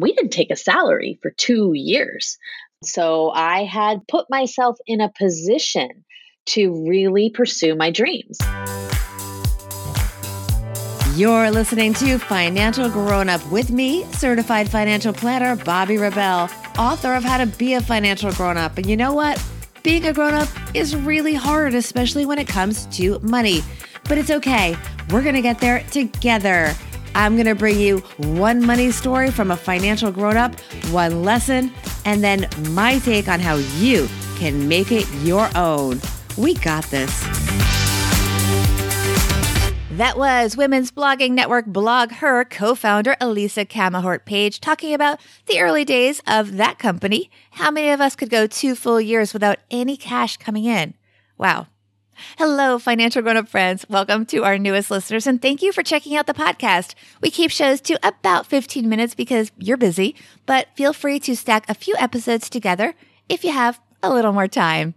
we didn't take a salary for two years. So I had put myself in a position to really pursue my dreams. You're listening to Financial Grown Up with me, certified financial planner Bobbi Rebell, author of How to Be a Financial Grown Up. And you know what? Being a grown up is really hard, especially when it comes to money. But it's okay. We're going to get there together. I'm going to bring you one money story from a financial grown up, one lesson, and then my take on how you can make it your own. We got this. That was Women's Blogging Network BlogHer co founder Elisa Camahort Page talking about the early days of that company. How many of us could go two full years without any cash coming in? Wow, Hello, financial grown up friends. Welcome to our newest listeners, and thank you for checking out the podcast. We keep shows to about 15 minutes because you're busy, but feel free to stack a few episodes together if you have a little more time.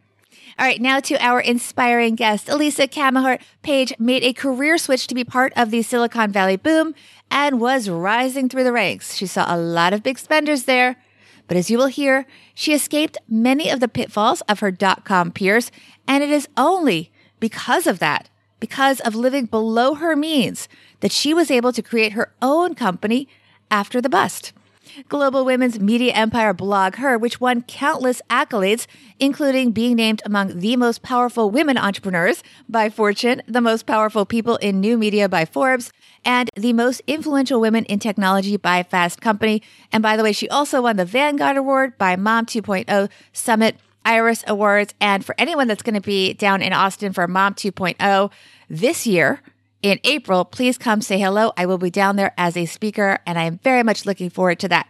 All right, now to our inspiring guest. Elisa Camahort Page made a career switch to be part of the Silicon Valley boom and was rising through the ranks. She saw a lot of big spenders there. But as you will hear, she escaped many of the pitfalls of her dot com peers, and it is only because of that, because of living below her means, that she was able to create her own company after the bust. Global Women's Media Empire BlogHer, which won countless accolades, including being named among the most powerful women entrepreneurs by Fortune, the most powerful people in new media by Forbes, and the most influential women in technology by Fast Company. And by the way, she also won the Vanguard Award by Mom 2.0 Summit Iris Awards. And for anyone that's going to be down in Austin for Mom 2.0 this year, in April, please come say hello. I will be down there as a speaker, and I am very much looking forward to that.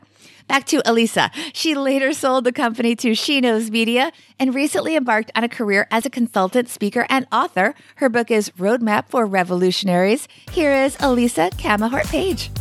Back to Elisa. She later sold the company to SheKnows Media and recently embarked on a career as a consultant, speaker, and author. Her book is Roadmap for Revolutionaries. Here is Elisa Camahort Page.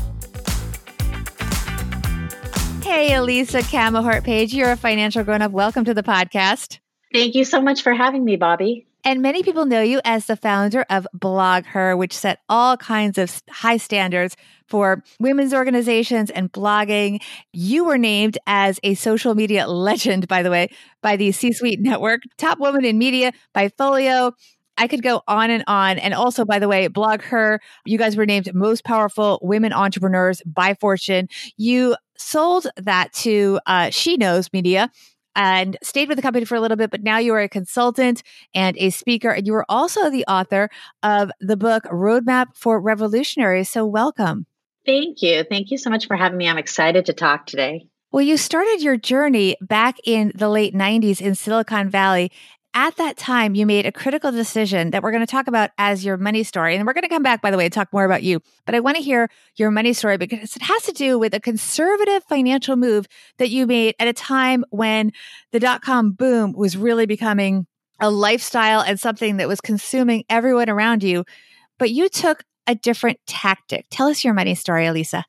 Hey, Elisa Camahort Page, you're a financial grown up. Welcome to the podcast. Thank you so much for having me, Bobbi. And many people know you as the founder of BlogHer, which set all kinds of high standards for women's organizations and blogging. You were named as a social media legend, by the way, by the C Suite Network, Top Woman in Media by Folio. I could go on and on. And also, by the way, BlogHer, you guys were named most powerful women entrepreneurs by Fortune. You sold that to uh, SheKnows Media and stayed with the company for a little bit, but now you are a consultant and a speaker. And you are also the author of the book Roadmap for Revolutionaries. So, welcome. Thank you. Thank you so much for having me. I'm excited to talk today. Well, you started your journey back in the late 90s in Silicon Valley at that time, you made a critical decision that we're going to talk about as your money story. And we're going to come back, by the way, to talk more about you. But I want to hear your money story because it has to do with a conservative financial move that you made at a time when the dot com boom was really becoming a lifestyle and something that was consuming everyone around you. But you took a different tactic. Tell us your money story, Elisa.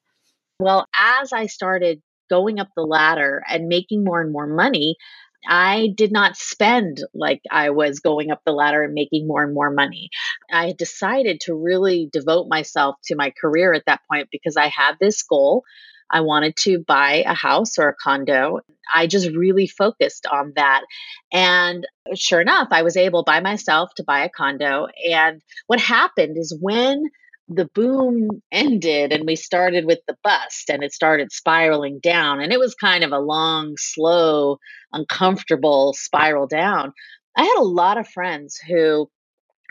Well, as I started going up the ladder and making more and more money, I did not spend like I was going up the ladder and making more and more money. I decided to really devote myself to my career at that point because I had this goal. I wanted to buy a house or a condo. I just really focused on that. And sure enough, I was able by myself to buy a condo. And what happened is when the boom ended and we started with the bust and it started spiraling down and it was kind of a long slow uncomfortable spiral down. I had a lot of friends who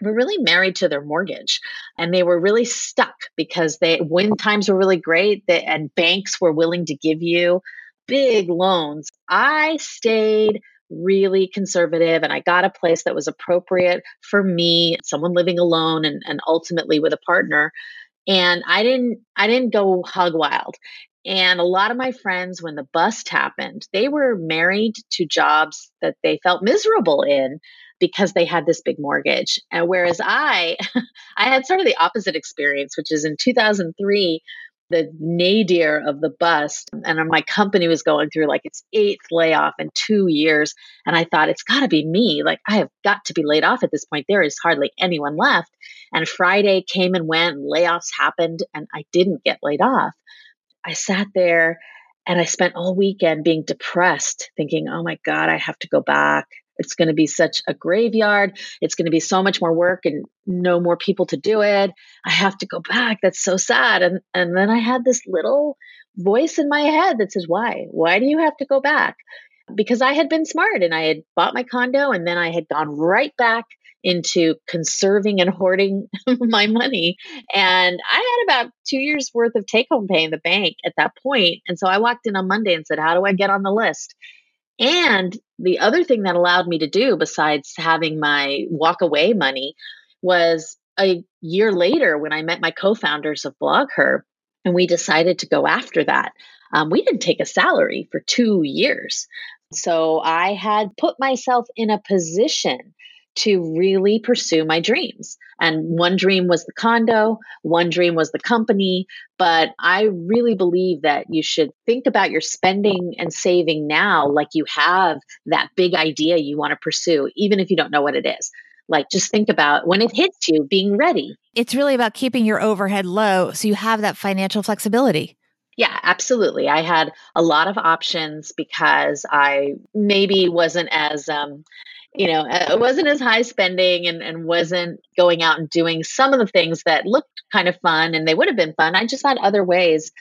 were really married to their mortgage and they were really stuck because they when times were really great they, and banks were willing to give you big loans. I stayed really conservative and I got a place that was appropriate for me, someone living alone and, and ultimately with a partner. And I didn't I didn't go hug wild. And a lot of my friends, when the bust happened, they were married to jobs that they felt miserable in because they had this big mortgage. And whereas I, I had sort of the opposite experience, which is in 2003, the nadir of the bust. And my company was going through like its eighth layoff in two years. And I thought, it's got to be me. Like, I have got to be laid off at this point. There is hardly anyone left. And Friday came and went, layoffs happened, and I didn't get laid off. I sat there And I spent all weekend being depressed, thinking, oh my God, I have to go back. It's going to be such a graveyard. It's going to be so much more work and no more people to do it. I have to go back. That's so sad. And and then I had this little voice in my head that says, "Why? Why do you have to go back?" Because I had been smart and I had bought my condo and then I had gone right back into conserving and hoarding my money. And I had about two years worth of take home pay in the bank at that point. And so I walked in on Monday and said, How do I get on the list? And the other thing that allowed me to do, besides having my walk away money, was a year later when I met my co founders of BlogHer and we decided to go after that. Um, we didn't take a salary for two years. So I had put myself in a position to really pursue my dreams. And one dream was the condo, one dream was the company. But I really believe that you should think about your spending and saving now like you have that big idea you want to pursue, even if you don't know what it is. Like just think about when it hits you, being ready. It's really about keeping your overhead low so you have that financial flexibility. Yeah, absolutely. I had a lot of options because I maybe wasn't as um, you know, uh, it wasn't as high spending and, and wasn't going out and doing some of the things that looked kind of fun and they would have been fun. I just had other ways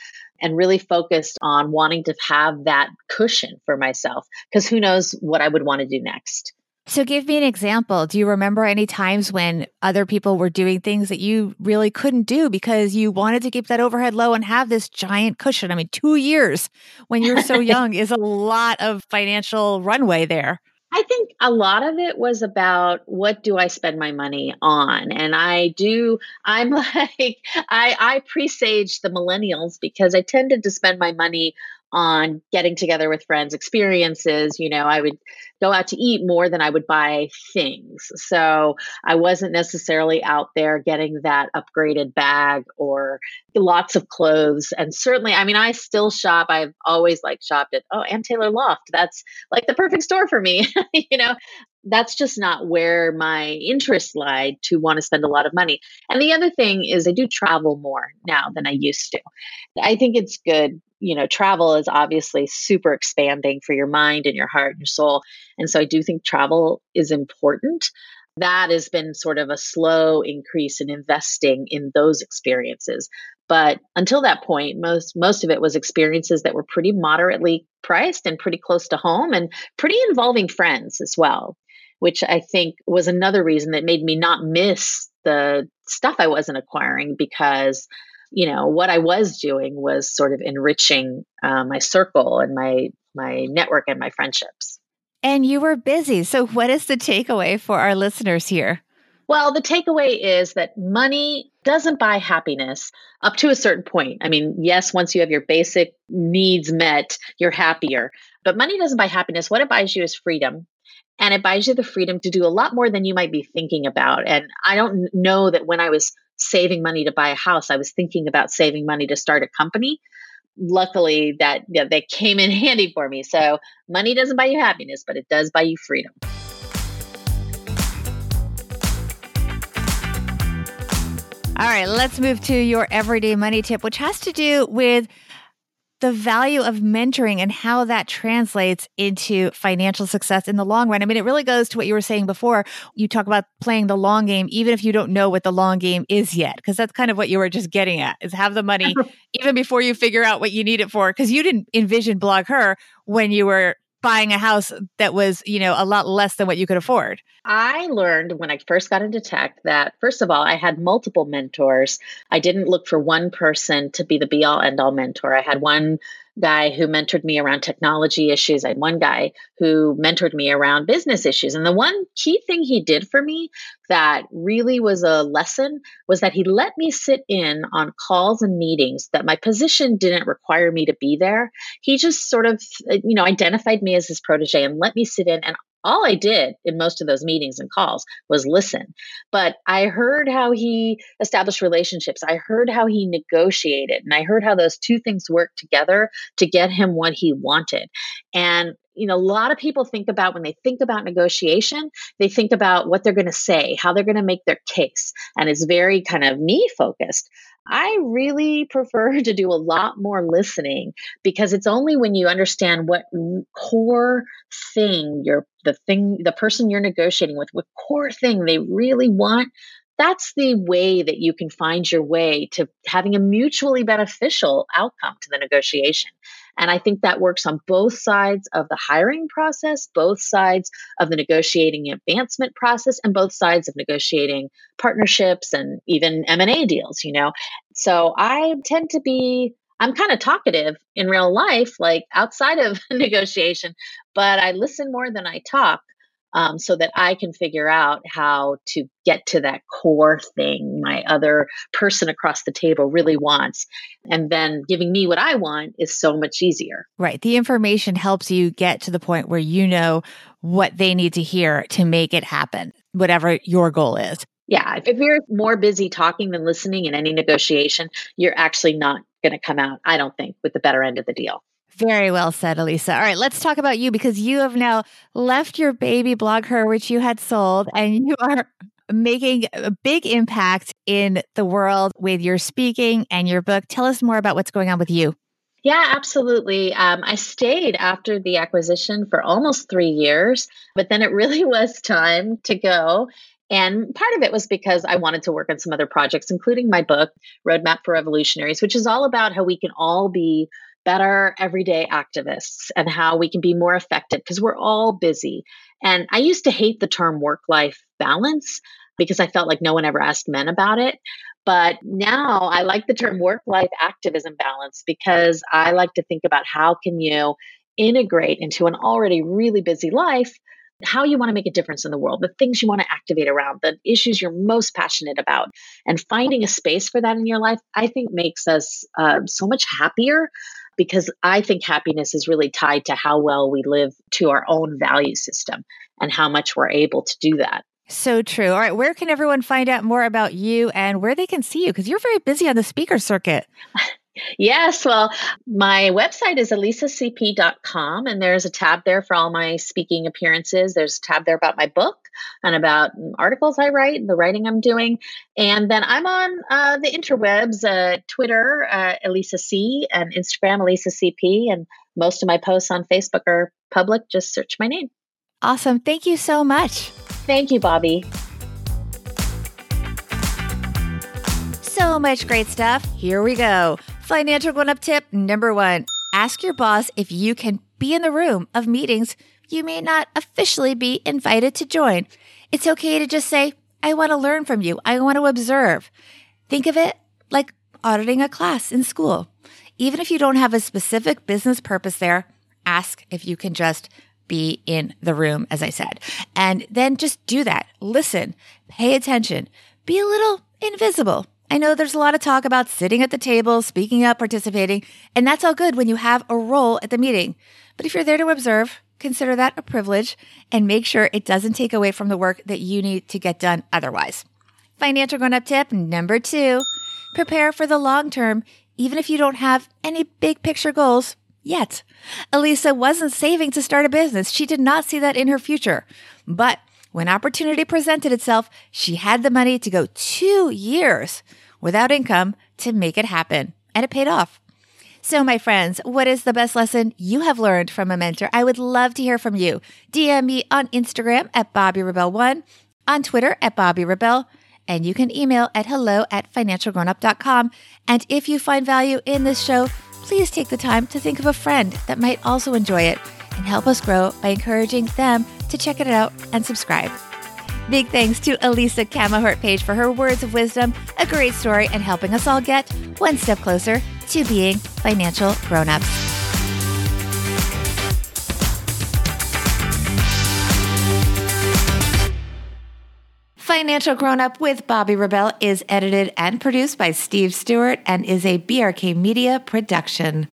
and really focused on wanting to have that cushion for myself because who knows what I would want to do next. So, give me an example. Do you remember any times when other people were doing things that you really couldn't do because you wanted to keep that overhead low and have this giant cushion? I mean, two years when you're so young is a lot of financial runway there. I think a lot of it was about what do I spend my money on? And I do, I'm like, I, I presage the millennials because I tended to spend my money on getting together with friends, experiences. You know, I would go out to eat more than I would buy things. So I wasn't necessarily out there getting that upgraded bag or lots of clothes. And certainly, I mean, I still shop. I've always like shopped at, oh, Ann Taylor Loft. That's like the perfect store for me. you know, that's just not where my interests lied to want to spend a lot of money. And the other thing is I do travel more now than I used to. I think it's good you know, travel is obviously super expanding for your mind and your heart and your soul. And so I do think travel is important. That has been sort of a slow increase in investing in those experiences. But until that point, most most of it was experiences that were pretty moderately priced and pretty close to home and pretty involving friends as well, which I think was another reason that made me not miss the stuff I wasn't acquiring because you know what i was doing was sort of enriching uh, my circle and my my network and my friendships. And you were busy. So what is the takeaway for our listeners here? Well the takeaway is that money doesn't buy happiness up to a certain point. I mean yes once you have your basic needs met you're happier. But money doesn't buy happiness. What it buys you is freedom. And it buys you the freedom to do a lot more than you might be thinking about. And i don't know that when i was saving money to buy a house. I was thinking about saving money to start a company. Luckily, that yeah, they came in handy for me. So, money doesn't buy you happiness, but it does buy you freedom. All right, let's move to your everyday money tip, which has to do with the value of mentoring and how that translates into financial success in the long run. I mean, it really goes to what you were saying before. You talk about playing the long game, even if you don't know what the long game is yet, because that's kind of what you were just getting at is have the money even before you figure out what you need it for. Cause you didn't envision BlogHer when you were buying a house that was, you know, a lot less than what you could afford? I learned when I first got into tech that, first of all, I had multiple mentors. I didn't look for one person to be the be all end all mentor. I had one guy who mentored me around technology issues. I had one guy who mentored me around business issues. And the one key thing he did for me that really was a lesson was that he let me sit in on calls and meetings that my position didn't require me to be there. He just sort of, uh, you know, identified me as his protege and let me sit in and all I did in most of those meetings and calls was listen. But I heard how he established relationships. I heard how he negotiated. And I heard how those two things worked together to get him what he wanted. And you know, a lot of people think about when they think about negotiation, they think about what they're going to say, how they're going to make their case. And it's very kind of me focused. I really prefer to do a lot more listening because it's only when you understand what core thing you're the thing the person you're negotiating with what core thing they really want that's the way that you can find your way to having a mutually beneficial outcome to the negotiation. And I think that works on both sides of the hiring process, both sides of the negotiating advancement process, and both sides of negotiating partnerships and even M&A deals, you know. So I tend to be I'm kind of talkative in real life, like outside of negotiation, but I listen more than I talk um, so that I can figure out how to get to that core thing my other person across the table really wants. And then giving me what I want is so much easier. Right. The information helps you get to the point where you know what they need to hear to make it happen, whatever your goal is. Yeah. If you're more busy talking than listening in any negotiation, you're actually not going to come out, I don't think, with the better end of the deal. Very well said, Elisa. All right, let's talk about you because you have now left your baby BlogHer, which you had sold, and you are making a big impact in the world with your speaking and your book. Tell us more about what's going on with you. Yeah, absolutely. Um, I stayed after the acquisition for almost three years, but then it really was time to go. And part of it was because I wanted to work on some other projects, including my book, Roadmap for Revolutionaries, which is all about how we can all be better everyday activists and how we can be more effective because we're all busy. And I used to hate the term work life balance because I felt like no one ever asked men about it. But now I like the term work life activism balance because I like to think about how can you integrate into an already really busy life how you want to make a difference in the world, the things you want to activate around, the issues you're most passionate about, and finding a space for that in your life, I think makes us uh, so much happier because I think happiness is really tied to how well we live to our own value system and how much we're able to do that. So true. All right. Where can everyone find out more about you and where they can see you? Because you're very busy on the speaker circuit. Yes, well, my website is elisacp.com, and there's a tab there for all my speaking appearances. There's a tab there about my book and about articles I write, the writing I'm doing. And then I'm on uh, the interwebs, uh, Twitter, uh, Elisa C, and Instagram, Elisa CP. And most of my posts on Facebook are public. Just search my name. Awesome. Thank you so much. Thank you, Bobbi. So much great stuff. Here we go. Financial grown up tip number one ask your boss if you can be in the room of meetings you may not officially be invited to join. It's okay to just say, I want to learn from you. I want to observe. Think of it like auditing a class in school. Even if you don't have a specific business purpose there, ask if you can just be in the room, as I said. And then just do that. Listen, pay attention, be a little invisible. I know there's a lot of talk about sitting at the table, speaking up, participating, and that's all good when you have a role at the meeting. But if you're there to observe, consider that a privilege and make sure it doesn't take away from the work that you need to get done otherwise. Financial grown up tip number two prepare for the long term, even if you don't have any big picture goals yet. Elisa wasn't saving to start a business. She did not see that in her future. But when opportunity presented itself, she had the money to go two years without income to make it happen. And it paid off. So, my friends, what is the best lesson you have learned from a mentor? I would love to hear from you. DM me on Instagram at Bobbi Rebell1, on Twitter at Bobbi Rebell, and you can email at hello at financialgrownup.com. And if you find value in this show, please take the time to think of a friend that might also enjoy it and help us grow by encouraging them to check it out and subscribe. Big thanks to Elisa Camahort Page for her words of wisdom, a great story, and helping us all get one step closer to being financial grown-ups. Financial Grown Up with Bobbi Rebell is edited and produced by Steve Stewart and is a BRK Media production.